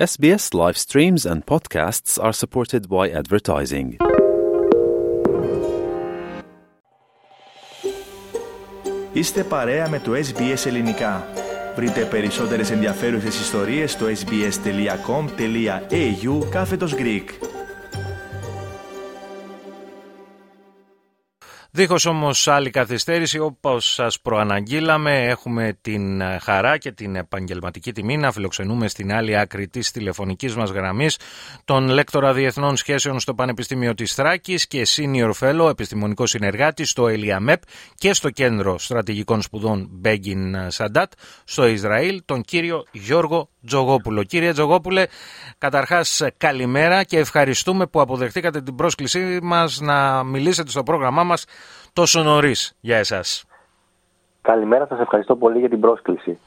SBS live streams and podcasts are supported by advertising. Είστε παρέα με το SBS Ελληνικά. Βρείτε περισσότερες ενδιαφέρουσες ιστορίες στο sbs.com.au κάθετος Greek. Δίχως όμως άλλη καθυστέρηση, όπως σας προαναγγείλαμε, έχουμε την χαρά και την επαγγελματική τιμή να φιλοξενούμε στην άλλη άκρη της τηλεφωνικής μας γραμμής τον λέκτορα διεθνών σχέσεων στο Πανεπιστήμιο της Θράκης και senior fellow επιστημονικό συνεργάτη στο ΕΛΙΑΜΕΠ και στο Κέντρο Στρατηγικών Σπουδών Μπέγκιν Σαντάτ στο Ισραήλ, τον κύριο Γιώργο Τζογόπουλο. Κύριε Τζογόπουλε, καταρχάς καλημέρα και ευχαριστούμε που αποδεχτήκατε την πρόσκλησή μας να μιλήσετε στο πρόγραμμά μας τόσο νωρίς για εσάς. Καλημέρα, σας ευχαριστώ πολύ για την πρόσκληση.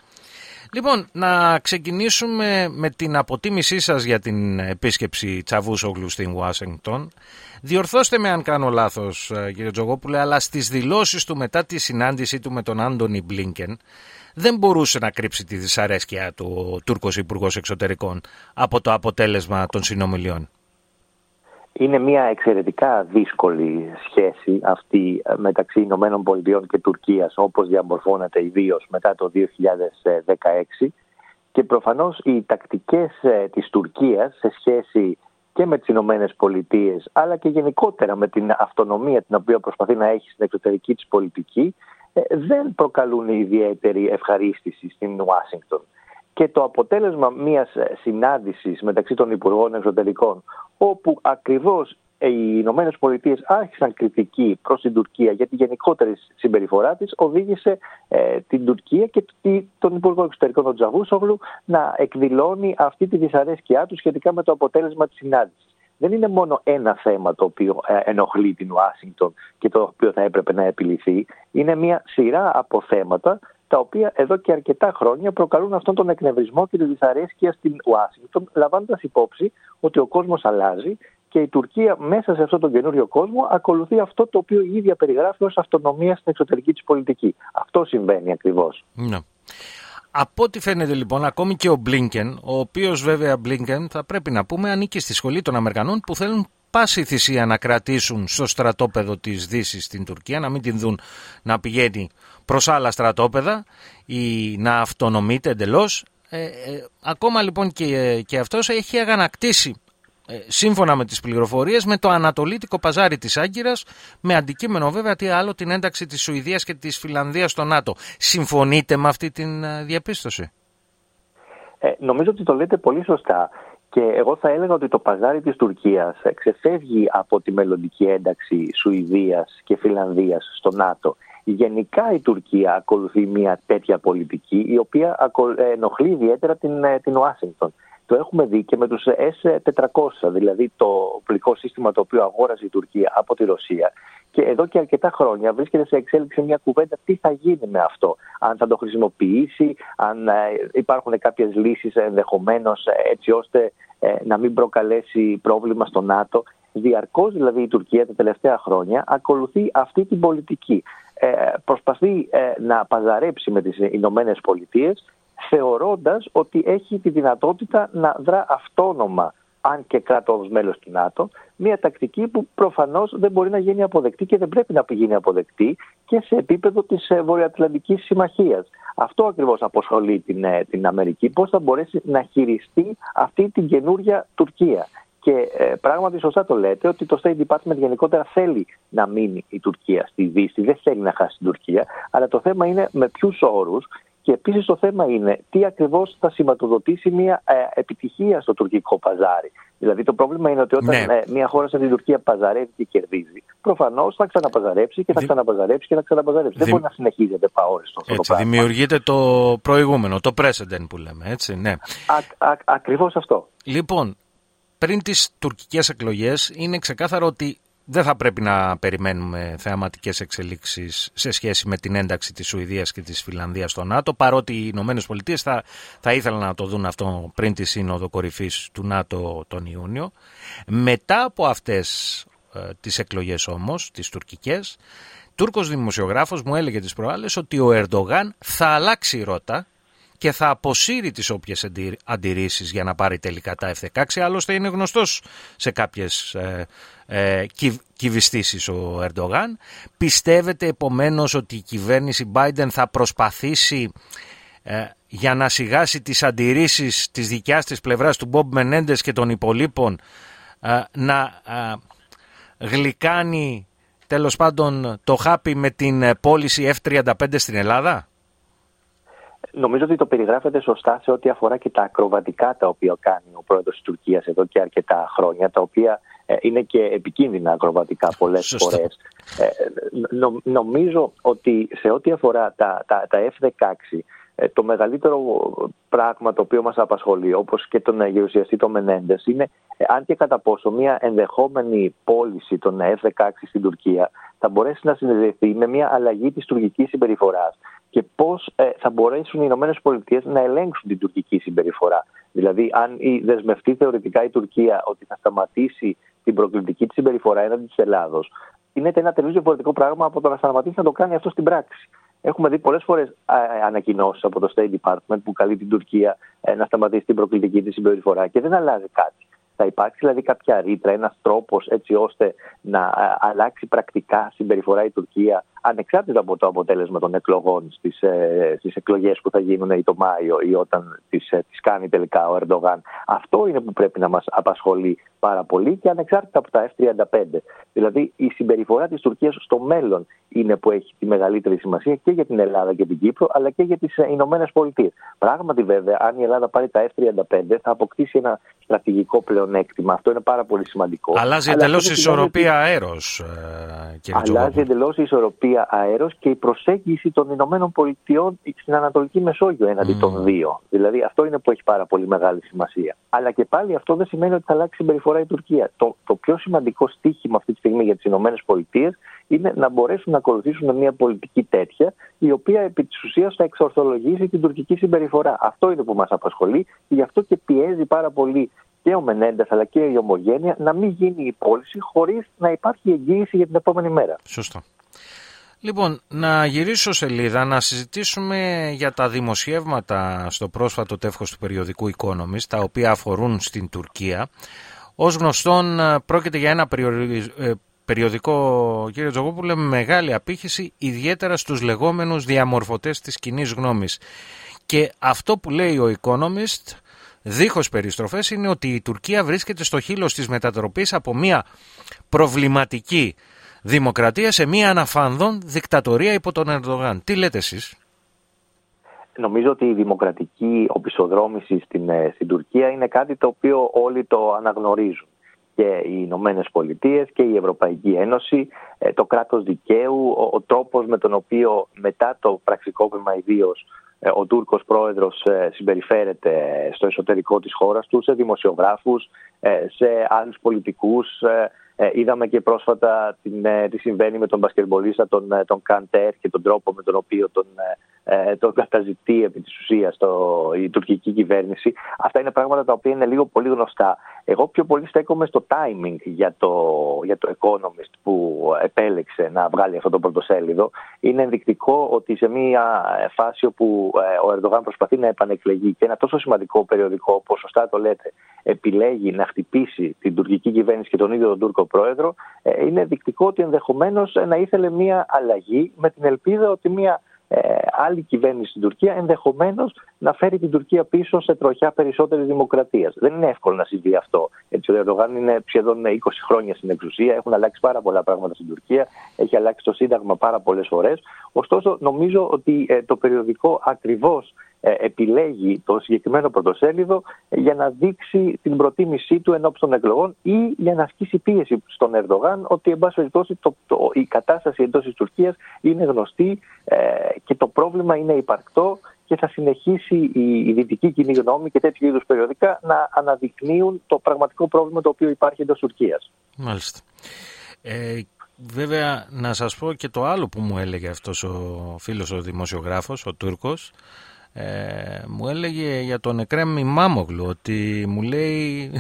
Λοιπόν, να ξεκινήσουμε με την αποτίμησή σας για την επίσκεψη Τσαβούσογλου στην Ουάσιγκτον. Διορθώστε με αν κάνω λάθος κύριε Τζογόπουλε, αλλά στις δηλώσεις του μετά τη συνάντησή του με τον Άντωνι Μπλίνκεν δεν μπορούσε να κρύψει τη δυσαρέσκεια του ο Τούρκος Υπουργός Εξωτερικών από το αποτέλεσμα των συνομιλιών. Είναι μια εξαιρετικά δύσκολη σχέση αυτή μεταξύ Ηνωμένων Πολιτειών και Τουρκίας όπως διαμορφώνεται ιδίως μετά το 2016 και προφανώς οι τακτικές της Τουρκίας σε σχέση και με τις Ηνωμένες Πολιτείες, αλλά και γενικότερα με την αυτονομία την οποία προσπαθεί να έχει στην εξωτερική της πολιτική δεν προκαλούν ιδιαίτερη ευχαρίστηση στην Ουάσιγκτον. Και το αποτέλεσμα μιας συνάντησης μεταξύ των Υπουργών Εξωτερικών, όπου ακριβώς οι Ηνωμένες Πολιτείες άρχισαν κριτική προς την Τουρκία για τη γενικότερη συμπεριφορά της, οδήγησε ε, την Τουρκία και τον Υπουργό Εξωτερικών τον Τζαβούσογλου να εκδηλώνει αυτή τη δυσαρέσκειά του σχετικά με το αποτέλεσμα της συνάντησης δεν είναι μόνο ένα θέμα το οποίο ε, ενοχλεί την Ουάσιγκτον και το οποίο θα έπρεπε να επιληθεί. Είναι μια σειρά από θέματα τα οποία εδώ και αρκετά χρόνια προκαλούν αυτόν τον εκνευρισμό και τη δυσαρέσκεια στην Ουάσιγκτον, λαμβάνοντας υπόψη ότι ο κόσμος αλλάζει και η Τουρκία μέσα σε αυτόν τον καινούριο κόσμο ακολουθεί αυτό το οποίο η ίδια περιγράφει ως αυτονομία στην εξωτερική της πολιτική. Αυτό συμβαίνει ακριβώς. Ναι. Από ό,τι φαίνεται λοιπόν, ακόμη και ο Μπλίνκεν, ο οποίος βέβαια Μπλίνκεν θα πρέπει να πούμε ανήκει στη σχολή των Αμερικανών που θέλουν πάση θυσία να κρατήσουν στο στρατόπεδο της δύσης στην Τουρκία, να μην την δουν να πηγαίνει προς άλλα στρατόπεδα ή να αυτονομείται εντελώς. Ε, ε, ακόμα λοιπόν και, και αυτός έχει αγανακτήσει ε, σύμφωνα με τις πληροφορίες με το ανατολίτικο παζάρι της Άγκυρας με αντικείμενο βέβαια τι άλλο την ένταξη της Σουηδίας και της Φιλανδίας στο ΝΑΤΟ. Συμφωνείτε με αυτή την ε, διαπίστωση; Ε, νομίζω ότι το λέτε πολύ σωστά και εγώ θα έλεγα ότι το παζάρι της Τουρκίας ξεφεύγει από τη μελλοντική ένταξη Σουηδίας και Φιλανδίας στο ΝΑΤΟ. Γενικά η Τουρκία ακολουθεί μια τέτοια πολιτική η οποία ενοχλεί ιδιαίτερα την, την Ουάσιγκτον. Το έχουμε δει και με τους S-400, δηλαδή το οπλικό σύστημα το οποίο αγόρασε η Τουρκία από τη Ρωσία. Και εδώ και αρκετά χρόνια βρίσκεται σε εξέλιξη μια κουβέντα τι θα γίνει με αυτό. Αν θα το χρησιμοποιήσει, αν ε, υπάρχουν κάποιες λύσεις ενδεχομένως ε, έτσι ώστε ε, να μην προκαλέσει πρόβλημα στο ΝΑΤΟ. Διαρκώς δηλαδή η Τουρκία τα τελευταία χρόνια ακολουθεί αυτή την πολιτική. Προσπαθεί να παζαρέψει με τις Ηνωμένες Πολιτείες θεωρώντας ότι έχει τη δυνατότητα να δρά αυτόνομα αν και κράτος μέλος του ΝΑΤΟ, μια τακτική που προφανώς δεν μπορεί να γίνει αποδεκτή και δεν πρέπει να γίνει αποδεκτή και σε επίπεδο της ε, Βορειοατλαντικής Συμμαχίας. Αυτό ακριβώς αποσχολεί την, ε, την Αμερική, πώς θα μπορέσει να χειριστεί αυτή την καινούρια Τουρκία. Και ε, πράγματι σωστά το λέτε ότι το State Department γενικότερα θέλει να μείνει η Τουρκία στη Δύση, δεν θέλει να χάσει την Τουρκία, αλλά το θέμα είναι με ποιους όρους και επίσης το θέμα είναι τι ακριβώς θα σηματοδοτήσει μια ε, επιτυχία στο τουρκικό παζάρι. Δηλαδή το πρόβλημα είναι ότι όταν ναι. ε, μια χώρα σαν την Τουρκία παζαρεύει και κερδίζει, προφανώς θα ξαναπαζαρέψει και θα ξαναπαζαρέψει και θα ξαναπαζαρέψει. Δεν μπορεί να συνεχίζεται παόριστο αυτό έτσι, το πράγμα. Δημιουργείται το προηγούμενο, το precedent που λέμε, έτσι, ναι. Ακριβώς αυτό. Λοιπόν, πριν τις τουρκικές εκλογές, είναι ξεκάθαρο ότι δεν θα πρέπει να περιμένουμε θεαματικές εξελίξεις σε σχέση με την ένταξη της Σουηδίας και της Φιλανδίας στο ΝΑΤΟ παρότι οι Ηνωμένες Πολιτείες θα, θα ήθελαν να το δουν αυτό πριν τη σύνοδο κορυφής του ΝΑΤΟ τον Ιούνιο. Μετά από αυτές ε, τις εκλογές όμως, τις τουρκικές, Τούρκος δημοσιογράφος μου έλεγε τις προάλλες ότι ο Ερντογάν θα αλλάξει ρότα και θα αποσύρει τις όποιες αντιρρήσεις για να πάρει τελικά τα F-16. Άλλωστε είναι γνωστός σε κάποιες ε, ε, κυβιστήσεις ο Ερντογάν. Πιστεύετε επομένως ότι η κυβέρνηση Biden θα προσπαθήσει ε, για να σιγάσει τις αντιρρήσεις της δικιάς της πλευράς του Μπομπ Μενέντες και των υπολείπων ε, να ε, γλυκάνει τέλος πάντων το χάπι με την πώληση F-35 στην Ελλάδα; Νομίζω ότι το περιγράφεται σωστά σε ό,τι αφορά και τα ακροβατικά τα οποία κάνει ο πρόεδρος της Τουρκίας εδώ και αρκετά χρόνια, τα οποία είναι και επικίνδυνα ακροβατικά πολλές φορές. νομίζω ότι σε ό,τι αφορά τα, τα, τα F-16 ε, το μεγαλύτερο πράγμα το οποίο μας απασχολεί, όπως και τον γερουσιαστή τον Μενέντες, είναι ε, αν και κατά πόσο μια ενδεχόμενη πώληση των F-16 στην Τουρκία θα μπορέσει να συνδεθεί με μια αλλαγή της τουρκικής συμπεριφοράς και πώς ε, θα μπορέσουν οι Ηνωμένες Πολιτείες να ελέγξουν την τουρκική συμπεριφορά. Δηλαδή, αν δεσμευτεί θεωρητικά η Τουρκία ότι θα σταματήσει την προκλητική της συμπεριφορά έναντι της Ελλάδος, είναι ένα τελείως διαφορετικό πράγμα από το να σταματήσει να το κάνει αυτό στην πράξη. Έχουμε δει πολλές φορές ανακοινώσεις από το State Department που καλεί την Τουρκία ε, να σταματήσει την προκλητική της συμπεριφορά και δεν αλλάζει κάτι. Θα υπάρξει δηλαδή κάποια ρήτρα, ένας τρόπος έτσι ώστε να αλλάξει πρακτικά συμπεριφορά η Τουρκία ανεξάρτητα από το αποτέλεσμα των εκλογών στις, ε, στις εκλογές που θα γίνουν ή το Μάιο ή όταν τις, ε, τις κάνει τελικά ο Ερντογάν. Αυτό είναι που πρέπει να μας απασχολεί πάρα πολύ και ανεξάρτητα από τα F-35. Δηλαδή η συμπεριφορά της Τουρκίας στο μέλλον είναι που έχει τη μεγαλύτερη σημασία και για την Ελλάδα και την Κύπρο αλλά και για τις ε, Ηνωμένες Πολιτείες. Πράγματι βέβαια αν η Ελλάδα πάρει τα F-35 θα αποκτήσει ένα στρατηγικό πλεονέκτημα. Αυτό είναι πάρα πολύ σημαντικό. Αλλάζει εντελώς η ισορροπία αέρος κύριε Αλλάζει εντελώς η ισορροπία αέρος και η προσέγγιση των Ηνωμένων Πολιτειών στην Ανατολική Μεσόγειο έναντι των δύο. Δηλαδή αυτό είναι που έχει πάρα πολύ μεγάλη σημασία. Αλλά και πάλι αυτό δεν σημαίνει ότι θα αλλάξει συμπεριφορά η Τουρκία. Το, το πιο σημαντικό στίχημα αυτή τη στιγμή για τις Ηνωμένες Πολιτείες είναι να μπορέσουν να ακολουθήσουν μια πολιτική τέτοια, η οποία επί της ουσίας θα εξορθολογήσει την τουρκική συμπεριφορά. Αυτό είναι που μας απασχολεί και γι' αυτό και πιέζει πάρα πολύ και ο Μενέντες αλλά και η Ομογένεια να μην γίνει η πώληση χωρίς να υπάρχει εγγύηση για την επόμενη μέρα. Σωστό. Λοιπόν, να γυρίσω σελίδα, να συζητήσουμε για τα δημοσιεύματα στο πρόσφατο τεύχος του περιοδικού Economist, τα οποία αφορούν στην Τουρκία. Ως γνωστόν πρόκειται για ένα ε, περιοδικό, κύριε Τζογόπουλε, με μεγάλη απήχηση, ιδιαίτερα στους λεγόμενους διαμορφωτές της κοινή γνώμης. Και αυτό που λέει ο Economist, δίχως περιστροφές, είναι ότι η Τουρκία βρίσκεται στο χείλος της μετατροπής από μια προβληματική δημοκρατία σε μια αναφανδόν δικτατορία υπό τον Ερντογάν. Τι λέτε εσείς; Νομίζω ότι η δημοκρατική οπισθοδρόμηση στην, ε, στην Τουρκία είναι κάτι το οποίο όλοι το αναγνωρίζουν. Και οι Ηνωμένες Πολιτείες και η Ευρωπαϊκή Ένωση, ε, το κράτος δικαίου, ο, ο τρόπος με τον οποίο μετά το πραξικόπημα ιδίως ε, ο Τούρκος πρόεδρος συμπεριφέρεται στο εσωτερικό της χώρας του, σε δημοσιογράφους, σε άλλους πολιτικούς, ε, είδαμε και πρόσφατα την, ε, τι συμβαίνει με τον μπασκετμπολίστα τον, ε, τον Καντέρ και τον τρόπο με τον οποίο τον, ε, τον καταζητεί επί της ουσίας το, η τουρκική κυβέρνηση. Αυτά είναι πράγματα τα οποία είναι λίγο πολύ γνωστά. Εγώ πιο πολύ στέκομαι στο timing για το, για το Economist που επέλεξε να βγάλει αυτό το πρωτοσέλιδο. Είναι ενδεικτικό ότι σε μια φάση όπου ο Ερντογάν προσπαθεί να επανεκλεγεί και ένα τόσο σημαντικό περιοδικό, όπως σωστά το λέτε, επιλέγει να χτυπήσει την τουρκική κυβέρνηση και τον ίδιο τον Τούρκο πρόεδρο, ε, είναι δεικτικό ότι ενδεχομένως να ήθελε μια αλλαγή με την ελπίδα ότι μια ε, άλλη κυβέρνηση στην Τουρκία ενδεχομένως να φέρει την Τουρκία πίσω σε τροχιά περισσότερης δημοκρατίας. Δεν είναι εύκολο να συμβεί αυτό. Έτσι, ο Ερντογάν είναι σχεδόν 20 χρόνια στην εξουσία, έχουν αλλάξει πάρα πολλά πράγματα στην Τουρκία, έχει αλλάξει το Σύνταγμα πάρα πολλές φορές. Ωστόσο, νομίζω ότι ε, το περιοδικό ακριβώς ε, επιλέγει το συγκεκριμένο πρωτοσέλιδο για να δείξει την προτίμησή του ενώπιση των εκλογών ή για να ασκήσει πίεση στον Ερντογάν ότι εν πάση περιπτώσει η κατάσταση εντός της Τουρκίας είναι γνωστή ε, και το πρόβλημα είναι υπαρκτό και θα συνεχίσει η, η δυτική κοινή γνώμη και τέτοιου είδους περιοδικά να αναδεικνύουν το πραγματικό πρόβλημα το οποίο υπάρχει εντός Τουρκίας. Μάλιστα. Ε, βέβαια, να σας πω και το άλλο που μου έλεγε αυτός ο φίλος ο δημοσιογράφος, ο Τούρκος, ε, μου έλεγε για τον Εκρέμ Μάμογλου ότι μου λέει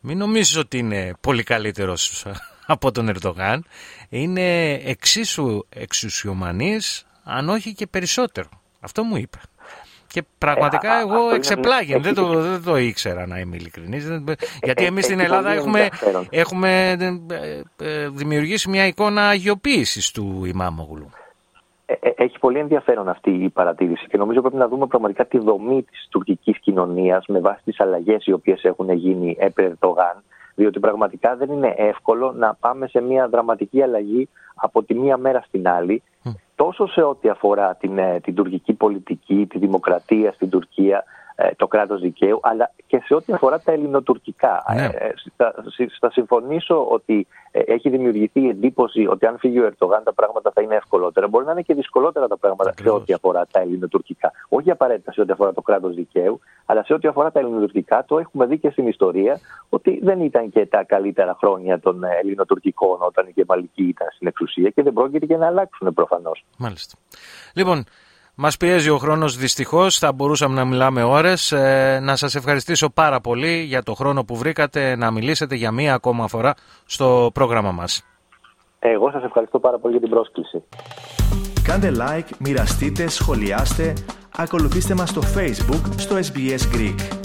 μην νομίζεις ότι είναι πολύ καλύτερος από τον Ερντογάν είναι εξίσου εξουσιομανής αν όχι και περισσότερο αυτό μου είπε Και πραγματικά ε, εγώ εξεπλάγει. Δεν, το, δεν το ήξερα να είμαι ειλικρινής. Γιατί εμείς στην Ελλάδα έχουμε, έχουμε δημιουργήσει μια εικόνα αγιοποίησης του Ιμάμογλου. Έχει πολύ ενδιαφέρον αυτή η παρατήρηση και νομίζω πρέπει να δούμε πραγματικά τη δομή της τουρκικής κοινωνίας με βάση τις αλλαγές οι οποίες έχουν γίνει έπρεπε Ερντογάν διότι πραγματικά δεν είναι εύκολο να πάμε σε μια δραματική αλλαγή από τη μία μέρα στην άλλη, τόσο σε ό,τι αφορά την, ε, την τουρκική πολιτική, τη δημοκρατία στην Τουρκία, ε, το κράτος δικαίου, αλλά και σε ό,τι αφορά τα ελληνοτουρκικά. Ναι. Ε, θα, θα, συμφωνήσω ότι έχει δημιουργηθεί η εντύπωση ότι αν φύγει ο Ερτογάν τα πράγματα θα είναι ευκολότερα. Μπορεί να είναι και δυσκολότερα τα πράγματα Ακριβώς. σε ό,τι αφορά τα ελληνοτουρκικά. Όχι απαραίτητα σε ό,τι αφορά το κράτος δικαίου, αλλά σε ό,τι αφορά τα ελληνοτουρκικά το έχουμε δει και στην ιστορία ότι δεν ήταν και τα καλύτερα χρόνια των ελληνοτουρκικών όταν η Κεμαλική ήταν στην εξουσία και δεν πρόκειται και να αλλάξουν προφανώς. Μάλιστα. Λοιπόν, Μας πιέζει ο χρόνος δυστυχώς. Θα μπορούσαμε να μιλάμε ώρες. Ε, να σας ευχαριστήσω πάρα πολύ για το χρόνο που βρήκατε να μιλήσετε για μία ακόμα φορά στο πρόγραμμα μας. Εγώ σας ευχαριστώ πάρα πολύ για την πρόσκληση. Κάντε like, μοιραστείτε, σχολιάστε, ακολουθήστε μας στο Facebook στο SBS Greek.